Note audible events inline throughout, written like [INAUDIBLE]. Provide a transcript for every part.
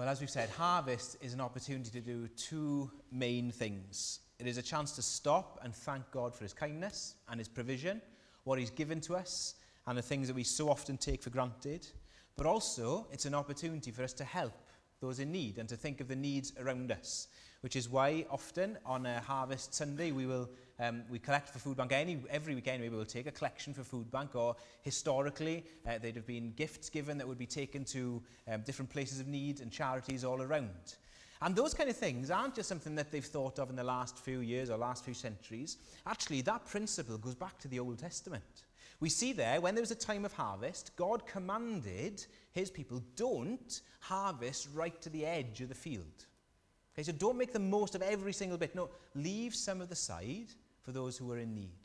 Well, as we've said, harvest is an opportunity to do two main things. It is a chance to stop and thank God for his kindness and his provision, what he's given to us, and the things that we so often take for granted. But also, it's an opportunity for us to help those in need and to think of the needs around us, which is why often on a Harvest Sunday we will um, we collect for Food Bank. Any, every weekend Maybe we will take a collection for Food Bank, or historically uh, there'd have been gifts given that would be taken to um, different places of need and charities all around. And those kind of things aren't just something that they've thought of in the last few years or last few centuries. Actually, that principle goes back to the Old Testament. We see there, when there was a time of harvest, God commanded his people, don't harvest right to the edge of the field. Okay, so don't make the most of every single bit. No, leave some of the side for those who are in need,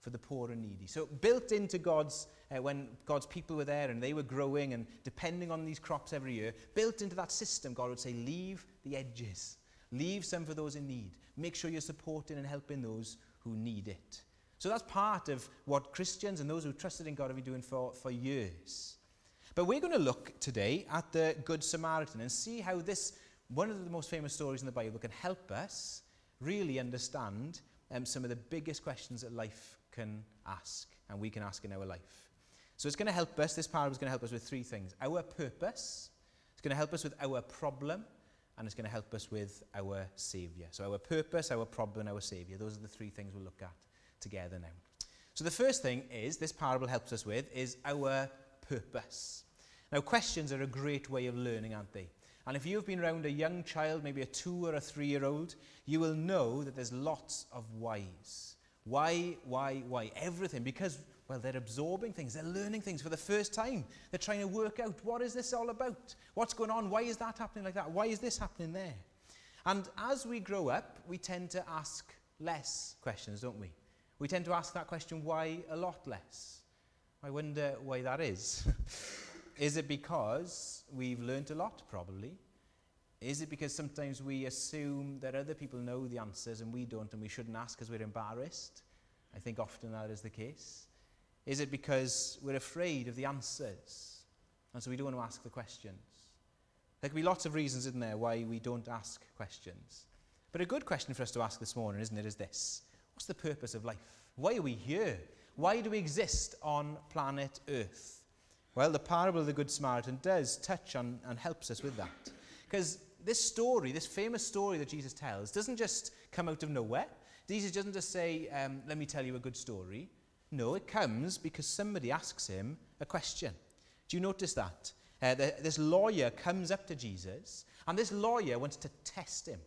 for the poor and needy. So built into God's, uh, when God's people were there and they were growing and depending on these crops every year, built into that system, God would say, leave the edges. Leave some for those in need. Make sure you're supporting and helping those who need it. So that's part of what Christians and those who trusted in God have been doing for, for years. But we're going to look today at the Good Samaritan and see how this, one of the most famous stories in the Bible, can help us really understand um, some of the biggest questions that life can ask and we can ask in our life. So it's going to help us, this parable is going to help us with three things. Our purpose, it's going to help us with our problem, and it's going to help us with our Saviour. So our purpose, our problem, our Saviour. Those are the three things we'll look at together now. So the first thing is, this parable helps us with, is our purpose. Now questions are a great way of learning, aren't they? And if you've been around a young child, maybe a two or a three year old, you will know that there's lots of whys. Why, why, why? Everything. Because, well, they're absorbing things. They're learning things for the first time. They're trying to work out what is this all about? What's going on? Why is that happening like that? Why is this happening there? And as we grow up, we tend to ask less questions, don't we? We tend to ask that question, why a lot less? I wonder why that is. [LAUGHS] Is it because we've learnt a lot? Probably. Is it because sometimes we assume that other people know the answers and we don't and we shouldn't ask because we're embarrassed? I think often that is the case. Is it because we're afraid of the answers and so we don't want to ask the questions? There could be lots of reasons, isn't there, why we don't ask questions. But a good question for us to ask this morning, isn't it, is this What's the purpose of life? Why are we here? Why do we exist on planet Earth? Well, the parable of the Good Samaritan does touch on and helps us with that. Because this story, this famous story that Jesus tells, doesn't just come out of nowhere. Jesus doesn't just say, um, let me tell you a good story. No, it comes because somebody asks him a question. Do you notice that? Uh, the, this lawyer comes up to Jesus, and this lawyer wants to test him.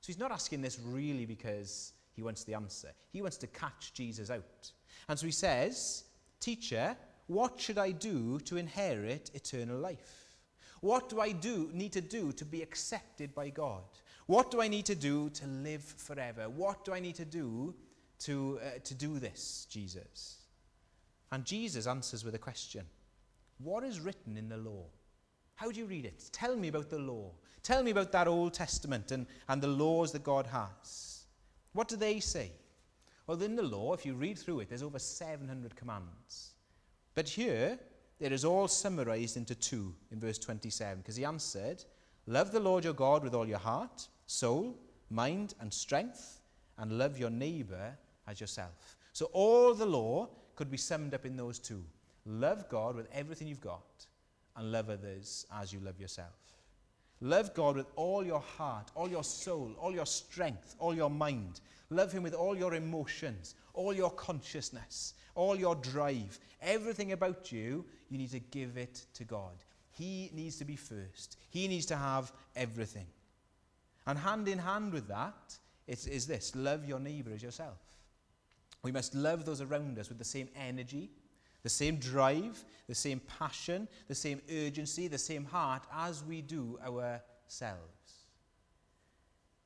So he's not asking this really because he wants the answer. He wants to catch Jesus out. And so he says, Teacher, what should I do to inherit eternal life? What do I do need to do to be accepted by God? What do I need to do to live forever? What do I need to do to, uh, to do this, Jesus? And Jesus answers with a question What is written in the law? How do you read it? Tell me about the law. Tell me about that Old Testament and, and the laws that God has. What do they say? Well, in the law, if you read through it, there's over 700 commands. But here, it is all summarized into two in verse 27, because he answered, Love the Lord your God with all your heart, soul, mind, and strength, and love your neighbor as yourself. So all the law could be summed up in those two. Love God with everything you've got, and love others as you love yourself. Love God with all your heart, all your soul, all your strength, all your mind. Love Him with all your emotions, all your consciousness, all your drive, everything about you, you need to give it to God. He needs to be first. He needs to have everything. And hand in hand with that is, is this love your neighbor as yourself. We must love those around us with the same energy, the same drive, the same passion, the same urgency, the same heart as we do ourselves.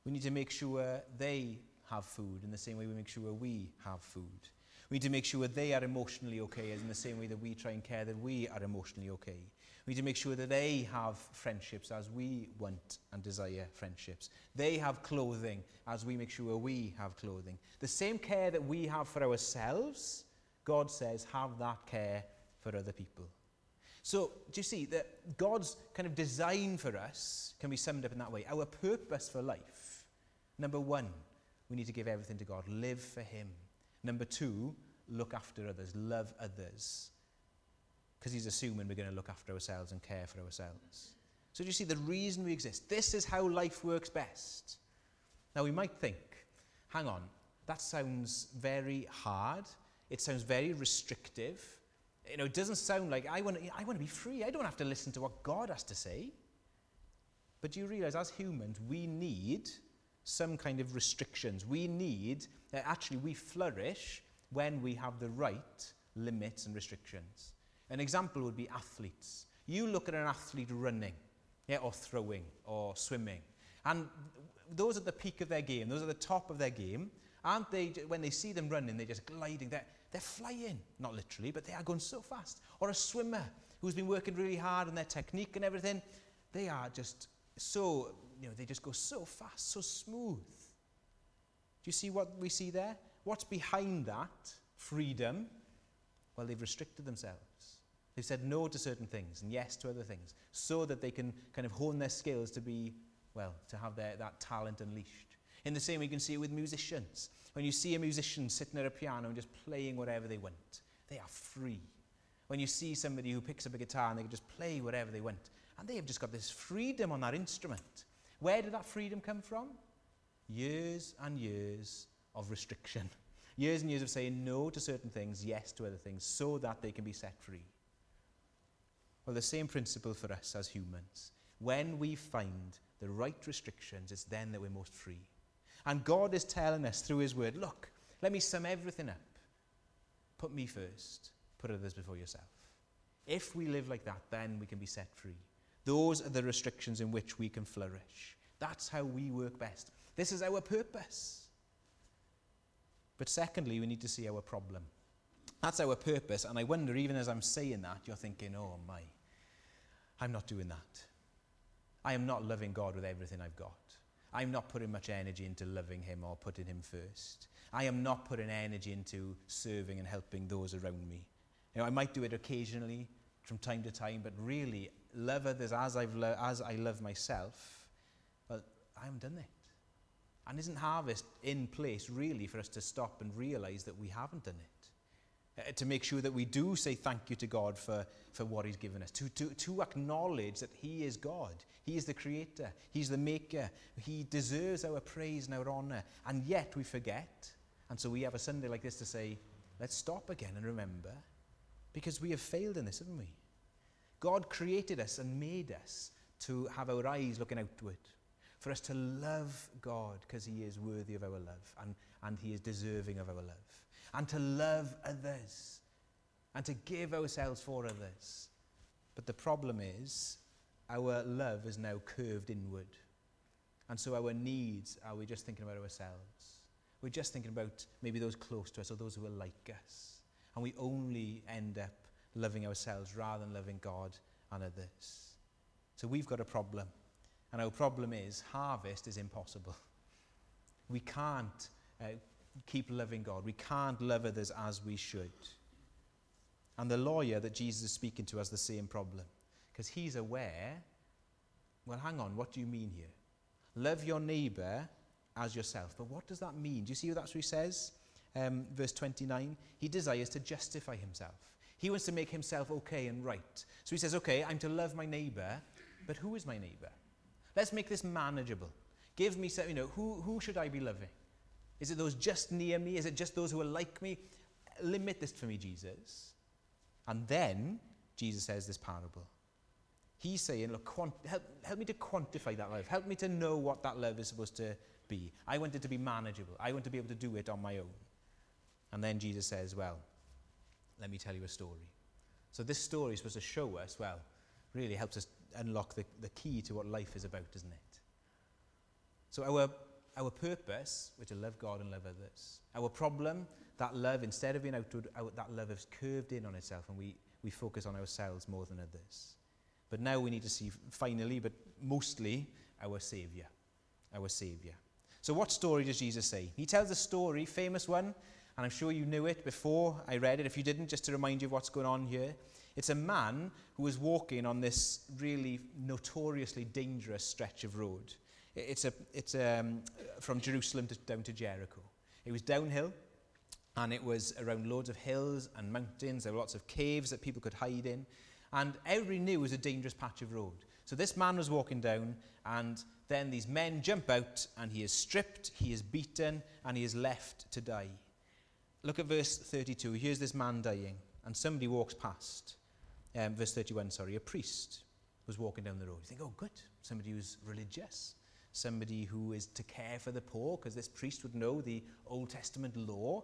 We need to make sure they have food in the same way we make sure we have food. We need to make sure they are emotionally okay, as in the same way that we try and care that we are emotionally okay. We need to make sure that they have friendships as we want and desire friendships. They have clothing as we make sure we have clothing. The same care that we have for ourselves, God says, have that care for other people. So, do you see that God's kind of design for us can be summed up in that way? Our purpose for life. Number one, we need to give everything to God, live for Him. Number two, look after others, love others. Because He's assuming we're going to look after ourselves and care for ourselves. So, do you see the reason we exist? This is how life works best. Now, we might think, hang on, that sounds very hard. It sounds very restrictive. You know, it doesn't sound like I want, to, I want to be free. I don't have to listen to what God has to say. But do you realize, as humans, we need some kind of restrictions. We need, uh, actually, we flourish when we have the right limits and restrictions. An example would be athletes. You look at an athlete running, yeah, or throwing, or swimming, and those are the peak of their game, those are the top of their game, aren't they, when they see them running, they're just gliding, they're, they're flying. Not literally, but they are going so fast. Or a swimmer who's been working really hard on their technique and everything, they are just so, you know, they just go so fast, so smooth. Do you see what we see there? What's behind that freedom? Well, they've restricted themselves. They've said no to certain things and yes to other things so that they can kind of hone their skills to be well, to have their, that talent unleashed. In the same way, you can see it with musicians. When you see a musician sitting at a piano and just playing whatever they want, they are free. When you see somebody who picks up a guitar and they can just play whatever they want, and they have just got this freedom on that instrument. Where did that freedom come from? Years and years of restriction. [LAUGHS] Years and years of saying no to certain things, yes to other things, so that they can be set free. Well, the same principle for us as humans. When we find the right restrictions, it's then that we're most free. And God is telling us through His Word look, let me sum everything up. Put me first, put others before yourself. If we live like that, then we can be set free. Those are the restrictions in which we can flourish. That's how we work best. This is our purpose. But secondly, we need to see our problem. That's our purpose. And I wonder, even as I'm saying that, you're thinking, oh my, I'm not doing that. I am not loving God with everything I've got. I'm not putting much energy into loving Him or putting Him first. I am not putting energy into serving and helping those around me. You know, I might do it occasionally from time to time, but really, love others as, I've lo- as I love myself, well, I haven't done it. And isn't harvest in place really for us to stop and realize that we haven't done it? uh, to make sure that we do say thank you to God for, for what He's given us, to, to, to acknowledge that He is God. He is the Creator, He's the Maker. He deserves our praise and our honour. And yet we forget. And so we have a Sunday like this to say, let's stop again and remember, because we have failed in this, haven't we? God created us and made us to have our eyes looking outward, for us to love God because He is worthy of our love and, and He is deserving of our love and to love others and to give ourselves for others. But the problem is, our love is now curved inward. And so our needs, are we just thinking about ourselves? We're just thinking about maybe those close to us or those who are like us. And we only end up loving ourselves rather than loving God and others. So we've got a problem. And our problem is harvest is impossible. [LAUGHS] We can't uh, keep loving God. We can't love others as we should. And the lawyer that Jesus is speaking to has the same problem because he's aware well, hang on, what do you mean here? Love your neighbour as yourself. But what does that mean? Do you see what what he says? Um, verse 29 He desires to justify himself. He wants to make himself okay and right. So he says, okay, I'm to love my neighbour, but who is my neighbour? Let's make this manageable. Give me some, you know, who, who should I be loving? Is it those just near me? Is it just those who are like me? Limit this for me, Jesus. And then Jesus says this parable. He's saying, Look, quant- help, help me to quantify that love. Help me to know what that love is supposed to be. I want it to be manageable. I want to be able to do it on my own. And then Jesus says, Well, let me tell you a story. So this story is supposed to show us, well, really helps us unlock the, the key to what life is about, doesn't it? So our our purpose, we're to love God and love others. Our problem, that love, instead of being outward, that love is curved in on itself and we, we focus on ourselves more than others. But now we need to see, finally, but mostly, our Saviour. Our Saviour. So, what story does Jesus say? He tells a story, famous one, and I'm sure you knew it before I read it. If you didn't, just to remind you of what's going on here. It's a man who was walking on this really notoriously dangerous stretch of road. It's, a, it's um, from Jerusalem to, down to Jericho. It was downhill, and it was around loads of hills and mountains. There were lots of caves that people could hide in. And everybody knew was a dangerous patch of road. So this man was walking down, and then these men jump out, and he is stripped, he is beaten, and he is left to die. Look at verse 32. Here's this man dying, and somebody walks past. Um, verse 31, sorry, a priest was walking down the road. You think, oh, good, somebody who's religious, somebody who is to care for the poor, because this priest would know the Old Testament law.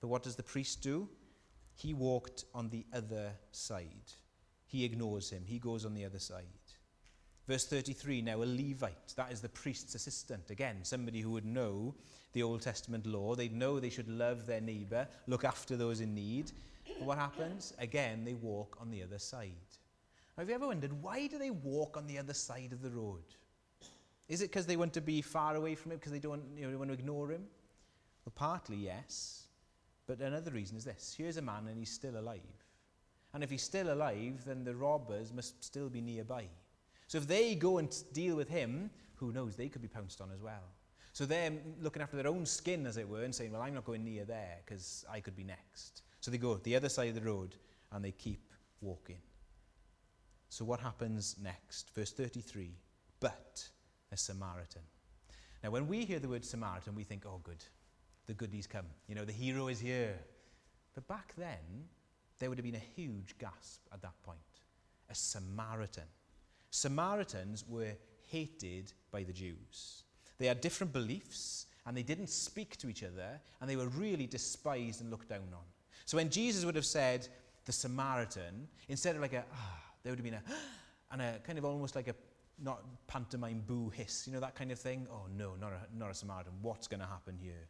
But what does the priest do? He walked on the other side. He ignores him, he goes on the other side. Verse 33 now, a Levite, that is the priest's assistant. Again, somebody who would know the Old Testament law. They'd know they should love their neighbour, look after those in need. But what happens? Again, they walk on the other side. Have you ever wondered why do they walk on the other side of the road? Is it because they want to be far away from him, because they don't you know, they want to ignore him? Well, partly yes. But another reason is this here's a man and he's still alive. And if he's still alive, then the robbers must still be nearby. So if they go and deal with him, who knows, they could be pounced on as well. So they're looking after their own skin, as it were, and saying, well, I'm not going near there because I could be next. So they go the other side of the road and they keep walking. So what happens next? Verse 33 But a Samaritan. Now, when we hear the word Samaritan, we think, oh, good, the goodies come. You know, the hero is here. But back then, there would have been a huge gasp at that point. A Samaritan. Samaritans were hated by the Jews. They had different beliefs and they didn't speak to each other and they were really despised and looked down on. So when Jesus would have said the Samaritan, instead of like a, ah, there would have been a, [GASPS] and a kind of almost like a, not pantomime boo hiss, you know, that kind of thing. Oh no, not a, not a Samaritan. What's going to happen here?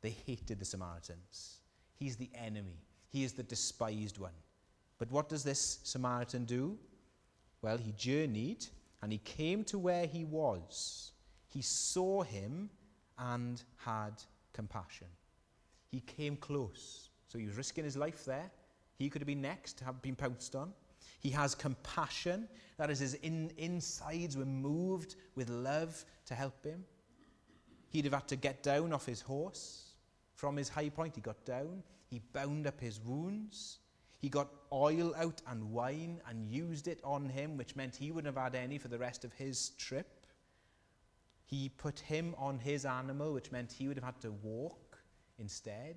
They hated the Samaritans. He's the enemy. He is the despised one. But what does this Samaritan do? Well, he journeyed and he came to where he was. He saw him and had compassion. He came close. So he was risking his life there. He could have been next to have been pounced on. He has compassion. That is, his in, insides were moved with love to help him. He'd have had to get down off his horse. From his high point, he got down. He bound up his wounds. He got oil out and wine and used it on him, which meant he wouldn't have had any for the rest of his trip. He put him on his animal, which meant he would have had to walk instead.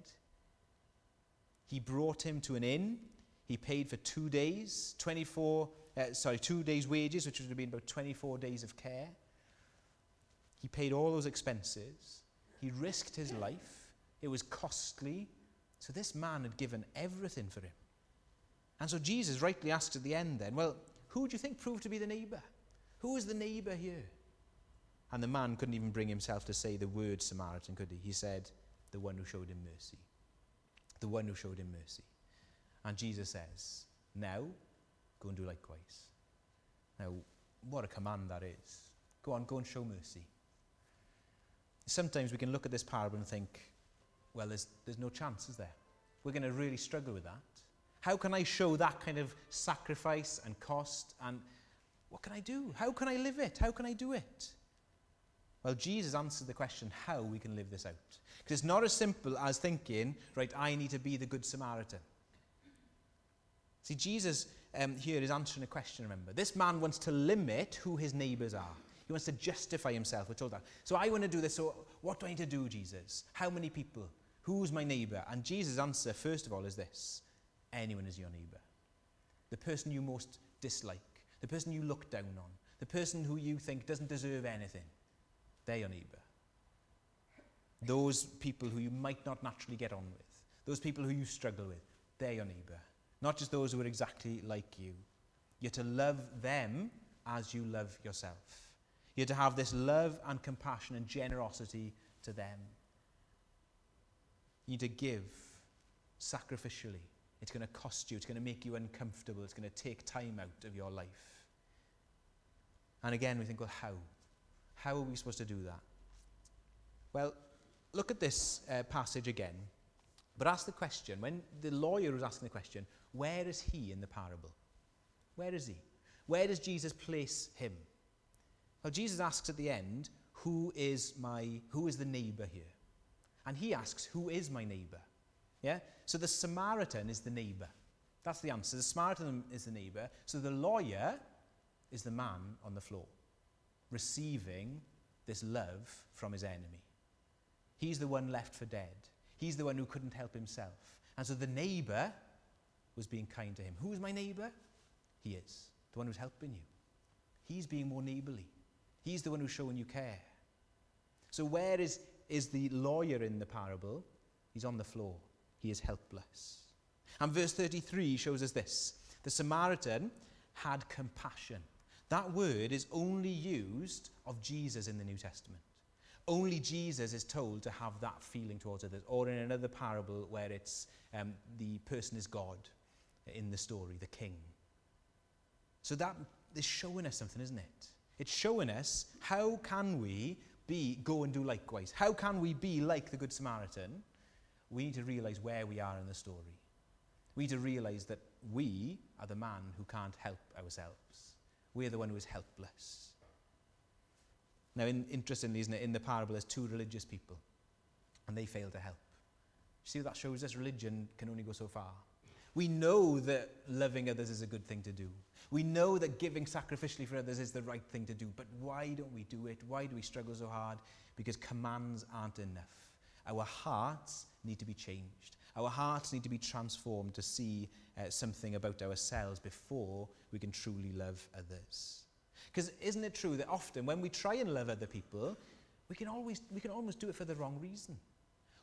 He brought him to an inn. He paid for two days, 24, uh, sorry, two days' wages, which would have been about 24 days of care. He paid all those expenses. He risked his life. It was costly. So this man had given everything for him. And so Jesus rightly asks at the end then, well, who do you think proved to be the neighbor? Who is the neighbor here? And the man couldn't even bring himself to say the word Samaritan, could he? He said, the one who showed him mercy. The one who showed him mercy. And Jesus says, now go and do likewise. Now, what a command that is. Go on, go and show mercy. Sometimes we can look at this parable and think, well, there's, there's no chance, is there? We're going to really struggle with that. How can I show that kind of sacrifice and cost? And what can I do? How can I live it? How can I do it? Well, Jesus answered the question how we can live this out. Because it's not as simple as thinking, right, I need to be the Good Samaritan. See, Jesus um, here is answering a question, remember. This man wants to limit who his neighbours are. He wants to justify himself. We're told that. So I want to do this. So what do I need to do, Jesus? How many people? Who's my neighbour? And Jesus' answer, first of all, is this anyone is your neighbour. The person you most dislike, the person you look down on, the person who you think doesn't deserve anything, they're your neighbour. Those people who you might not naturally get on with, those people who you struggle with, they're your neighbour. Not just those who are exactly like you. You're to love them as you love yourself. You're to have this love and compassion and generosity to them. You need to give sacrificially it's going to cost you. It's going to make you uncomfortable. It's going to take time out of your life. And again, we think, well, how? How are we supposed to do that? Well, look at this uh, passage again. But ask the question when the lawyer was asking the question, where is he in the parable? Where is he? Where does Jesus place him? Well, Jesus asks at the end, who is my who is the neighbor here? And he asks, who is my neighbor? Yeah? So the Samaritan is the neighbor. That's the answer. The Samaritan is the neighbor. So the lawyer is the man on the floor, receiving this love from his enemy. He's the one left for dead. He's the one who couldn't help himself. And so the neighbor was being kind to him. Who is my neighbor? He is, the one who's helping you. He's being more neighborly. He's the one who's showing you care. So, where is, is the lawyer in the parable? He's on the floor. He is helpless. And verse 33 shows us this the Samaritan had compassion. That word is only used of Jesus in the New Testament. Only Jesus is told to have that feeling towards others, or in another parable where it's um, the person is God in the story, the king. So that is showing us something, isn't it? It's showing us how can we be go and do likewise. How can we be like the Good Samaritan? We need to realize where we are in the story. We need to realize that we are the man who can't help ourselves. We're the one who is helpless. Now, in, interestingly, isn't it, in the parable, there's two religious people, and they fail to help. See, that shows us religion can only go so far. We know that loving others is a good thing to do. We know that giving sacrificially for others is the right thing to do. But why don't we do it? Why do we struggle so hard? Because commands aren't enough. Our hearts need to be changed. Our hearts need to be transformed to see uh, something about ourselves before we can truly love others. Because isn't it true that often when we try and love other people, we can always we can almost do it for the wrong reason.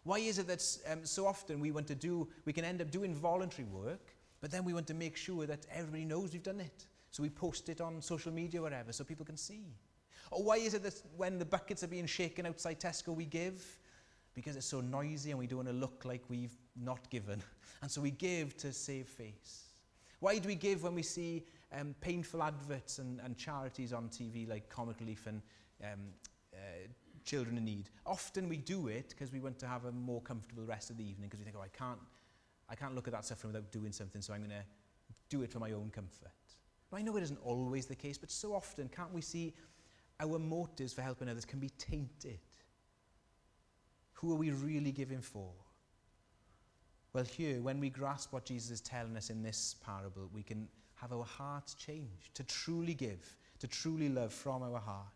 Why is it that um, so often we want to do we can end up doing voluntary work, but then we want to make sure that everybody knows we've done it. So we post it on social media whatever so people can see. Or why is it that when the buckets are being shaken outside Tesco we give because it's so noisy and we don't want to look like we've not given. [LAUGHS] And so we give to save face. Why do we give when we see um, painful adverts and, and charities on TV like Comic Relief and um, uh, Children in Need? Often we do it because we want to have a more comfortable rest of the evening because we think, oh, I can't, I can't look at that suffering without doing something, so I'm going to do it for my own comfort. Now, I know it isn't always the case, but so often can't we see our motives for helping others can be tainted? Who are we really giving for? Well, here, when we grasp what Jesus is telling us in this parable, we can have our hearts changed to truly give, to truly love from our heart.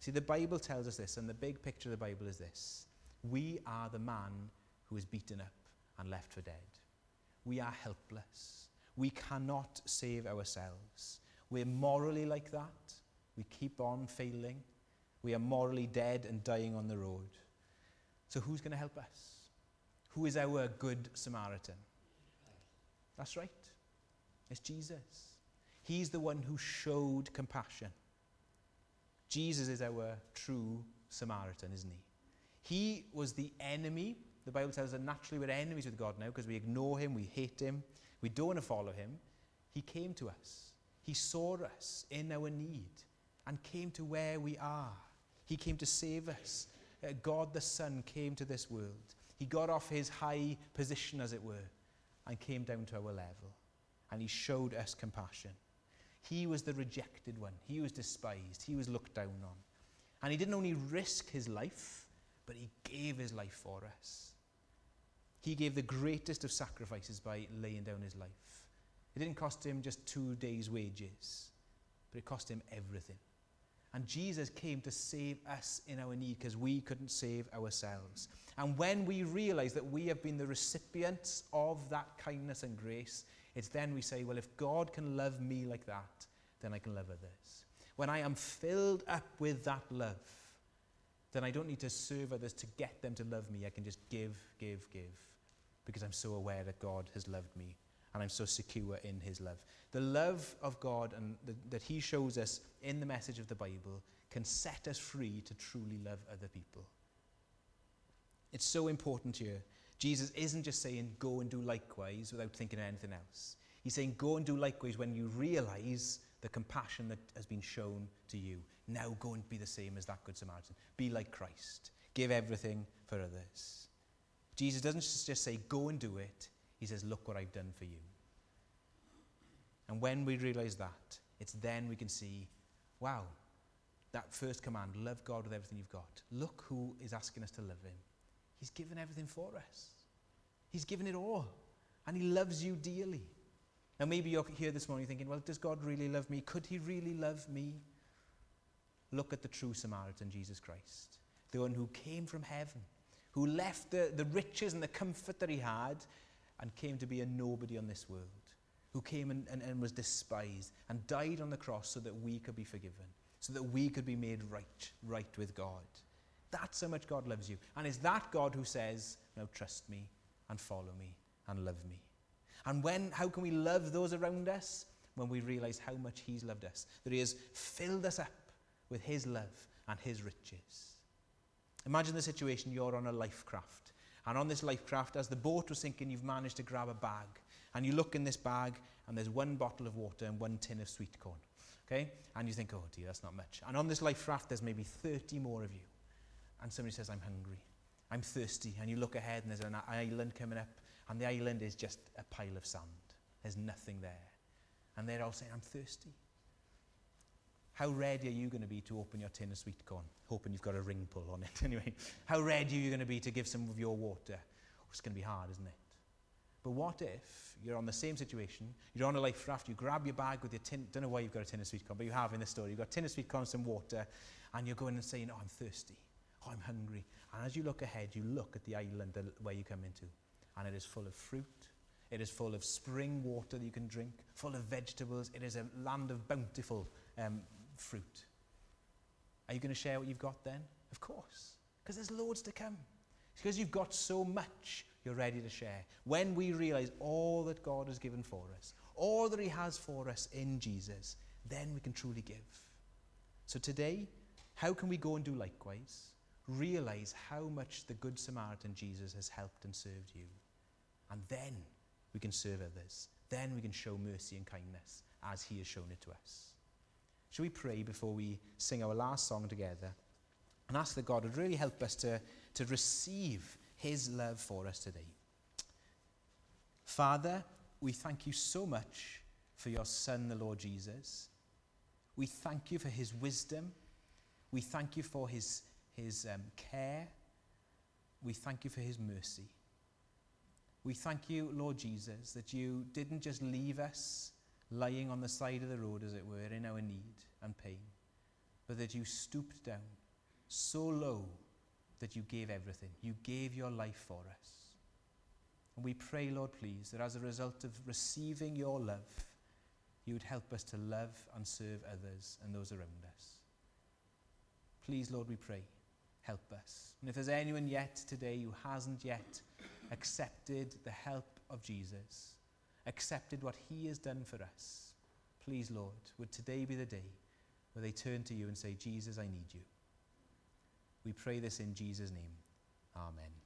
See, the Bible tells us this, and the big picture of the Bible is this we are the man who is beaten up and left for dead. We are helpless. We cannot save ourselves. We're morally like that. We keep on failing. We are morally dead and dying on the road. So, who's going to help us? Who is our good Samaritan? That's right. It's Jesus. He's the one who showed compassion. Jesus is our true Samaritan, isn't he? He was the enemy. The Bible tells us that naturally we're enemies with God now because we ignore him, we hate him, we don't want to follow him. He came to us. He saw us in our need and came to where we are. He came to save us Uh, God the Son came to this world. He got off his high position, as it were, and came down to our level. And he showed us compassion. He was the rejected one. He was despised. He was looked down on. And he didn't only risk his life, but he gave his life for us. He gave the greatest of sacrifices by laying down his life. It didn't cost him just two days' wages, but it cost him everything. And Jesus came to save us in our need because we couldn't save ourselves. And when we realize that we have been the recipients of that kindness and grace, it's then we say, well, if God can love me like that, then I can love others. When I am filled up with that love, then I don't need to serve others to get them to love me. I can just give, give, give because I'm so aware that God has loved me and I'm so secure in his love. The love of God and the, that he shows us in the message of the Bible can set us free to truly love other people. It's so important here. Jesus isn't just saying, go and do likewise without thinking of anything else. He's saying, go and do likewise when you realize the compassion that has been shown to you. Now go and be the same as that Good Samaritan. Be like Christ. Give everything for others. Jesus doesn't just say, go and do it. He says, Look what I've done for you. And when we realize that, it's then we can see, wow, that first command, love God with everything you've got. Look who is asking us to love him. He's given everything for us. He's given it all. And he loves you dearly. Now, maybe you're here this morning thinking, well, does God really love me? Could he really love me? Look at the true Samaritan, Jesus Christ, the one who came from heaven, who left the, the riches and the comfort that he had and came to be a nobody on this world, who came and, and, and was despised and died on the cross so that we could be forgiven, so that we could be made right, right with God. That's how much God loves you. And it's that God who says, now trust me and follow me and love me. And when, how can we love those around us? When we realize how much He's loved us, that He has filled us up with His love and His riches. Imagine the situation you're on a life craft. And on this life craft, as the boat was sinking, you've managed to grab a bag. And you look in this bag, and there's one bottle of water and one tin of sweet corn. Okay? And you think, oh dear, that's not much. And on this life raft, there's maybe 30 more of you. And somebody says, I'm hungry. I'm thirsty. And you look ahead, and there's an island coming up and the island is just a pile of sand. There's nothing there. And they're all saying, I'm thirsty. How ready are you going to be to open your tin of sweet corn? Hoping you've got a ring pull on it [LAUGHS] anyway. How ready are you going to be to give some of your water? Oh, it's going to be hard, isn't it? But what if you're on the same situation, you're on a life raft, you grab your bag with your tin, don't know why you've got a tin of sweet corn, but you have in the story. You've got a tin of sweet corn, and some water, and you're going and saying, oh, I'm thirsty. Oh, I'm hungry. And as you look ahead, you look at the island where you come into and it is full of fruit. It is full of spring water that you can drink, full of vegetables. It is a land of bountiful um, fruit. Are you going to share what you've got then? Of course, because there's loads to come. Because you've got so much, you're ready to share. When we realize all that God has given for us, all that He has for us in Jesus, then we can truly give. So today, how can we go and do likewise? Realize how much the Good Samaritan Jesus has helped and served you. And then we can serve others. Then we can show mercy and kindness as He has shown it to us. Shall we pray before we sing our last song together and ask that God would really help us to, to receive His love for us today? Father, we thank you so much for your Son, the Lord Jesus. We thank you for his wisdom. We thank you for his, his um, care. We thank you for his mercy. We thank you, Lord Jesus, that you didn't just leave us lying on the side of the road, as it were, in our need and pain, but that you stooped down so low that you gave everything. You gave your life for us. And we pray, Lord, please, that as a result of receiving your love, you would help us to love and serve others and those around us. Please, Lord, we pray, help us. And if there's anyone yet today who hasn't yet accepted the help of Jesus, accepted what he has done for us, please, Lord, would today be the day where they turn to you and say, Jesus, I need you. We pray this in Jesus' name. Amen.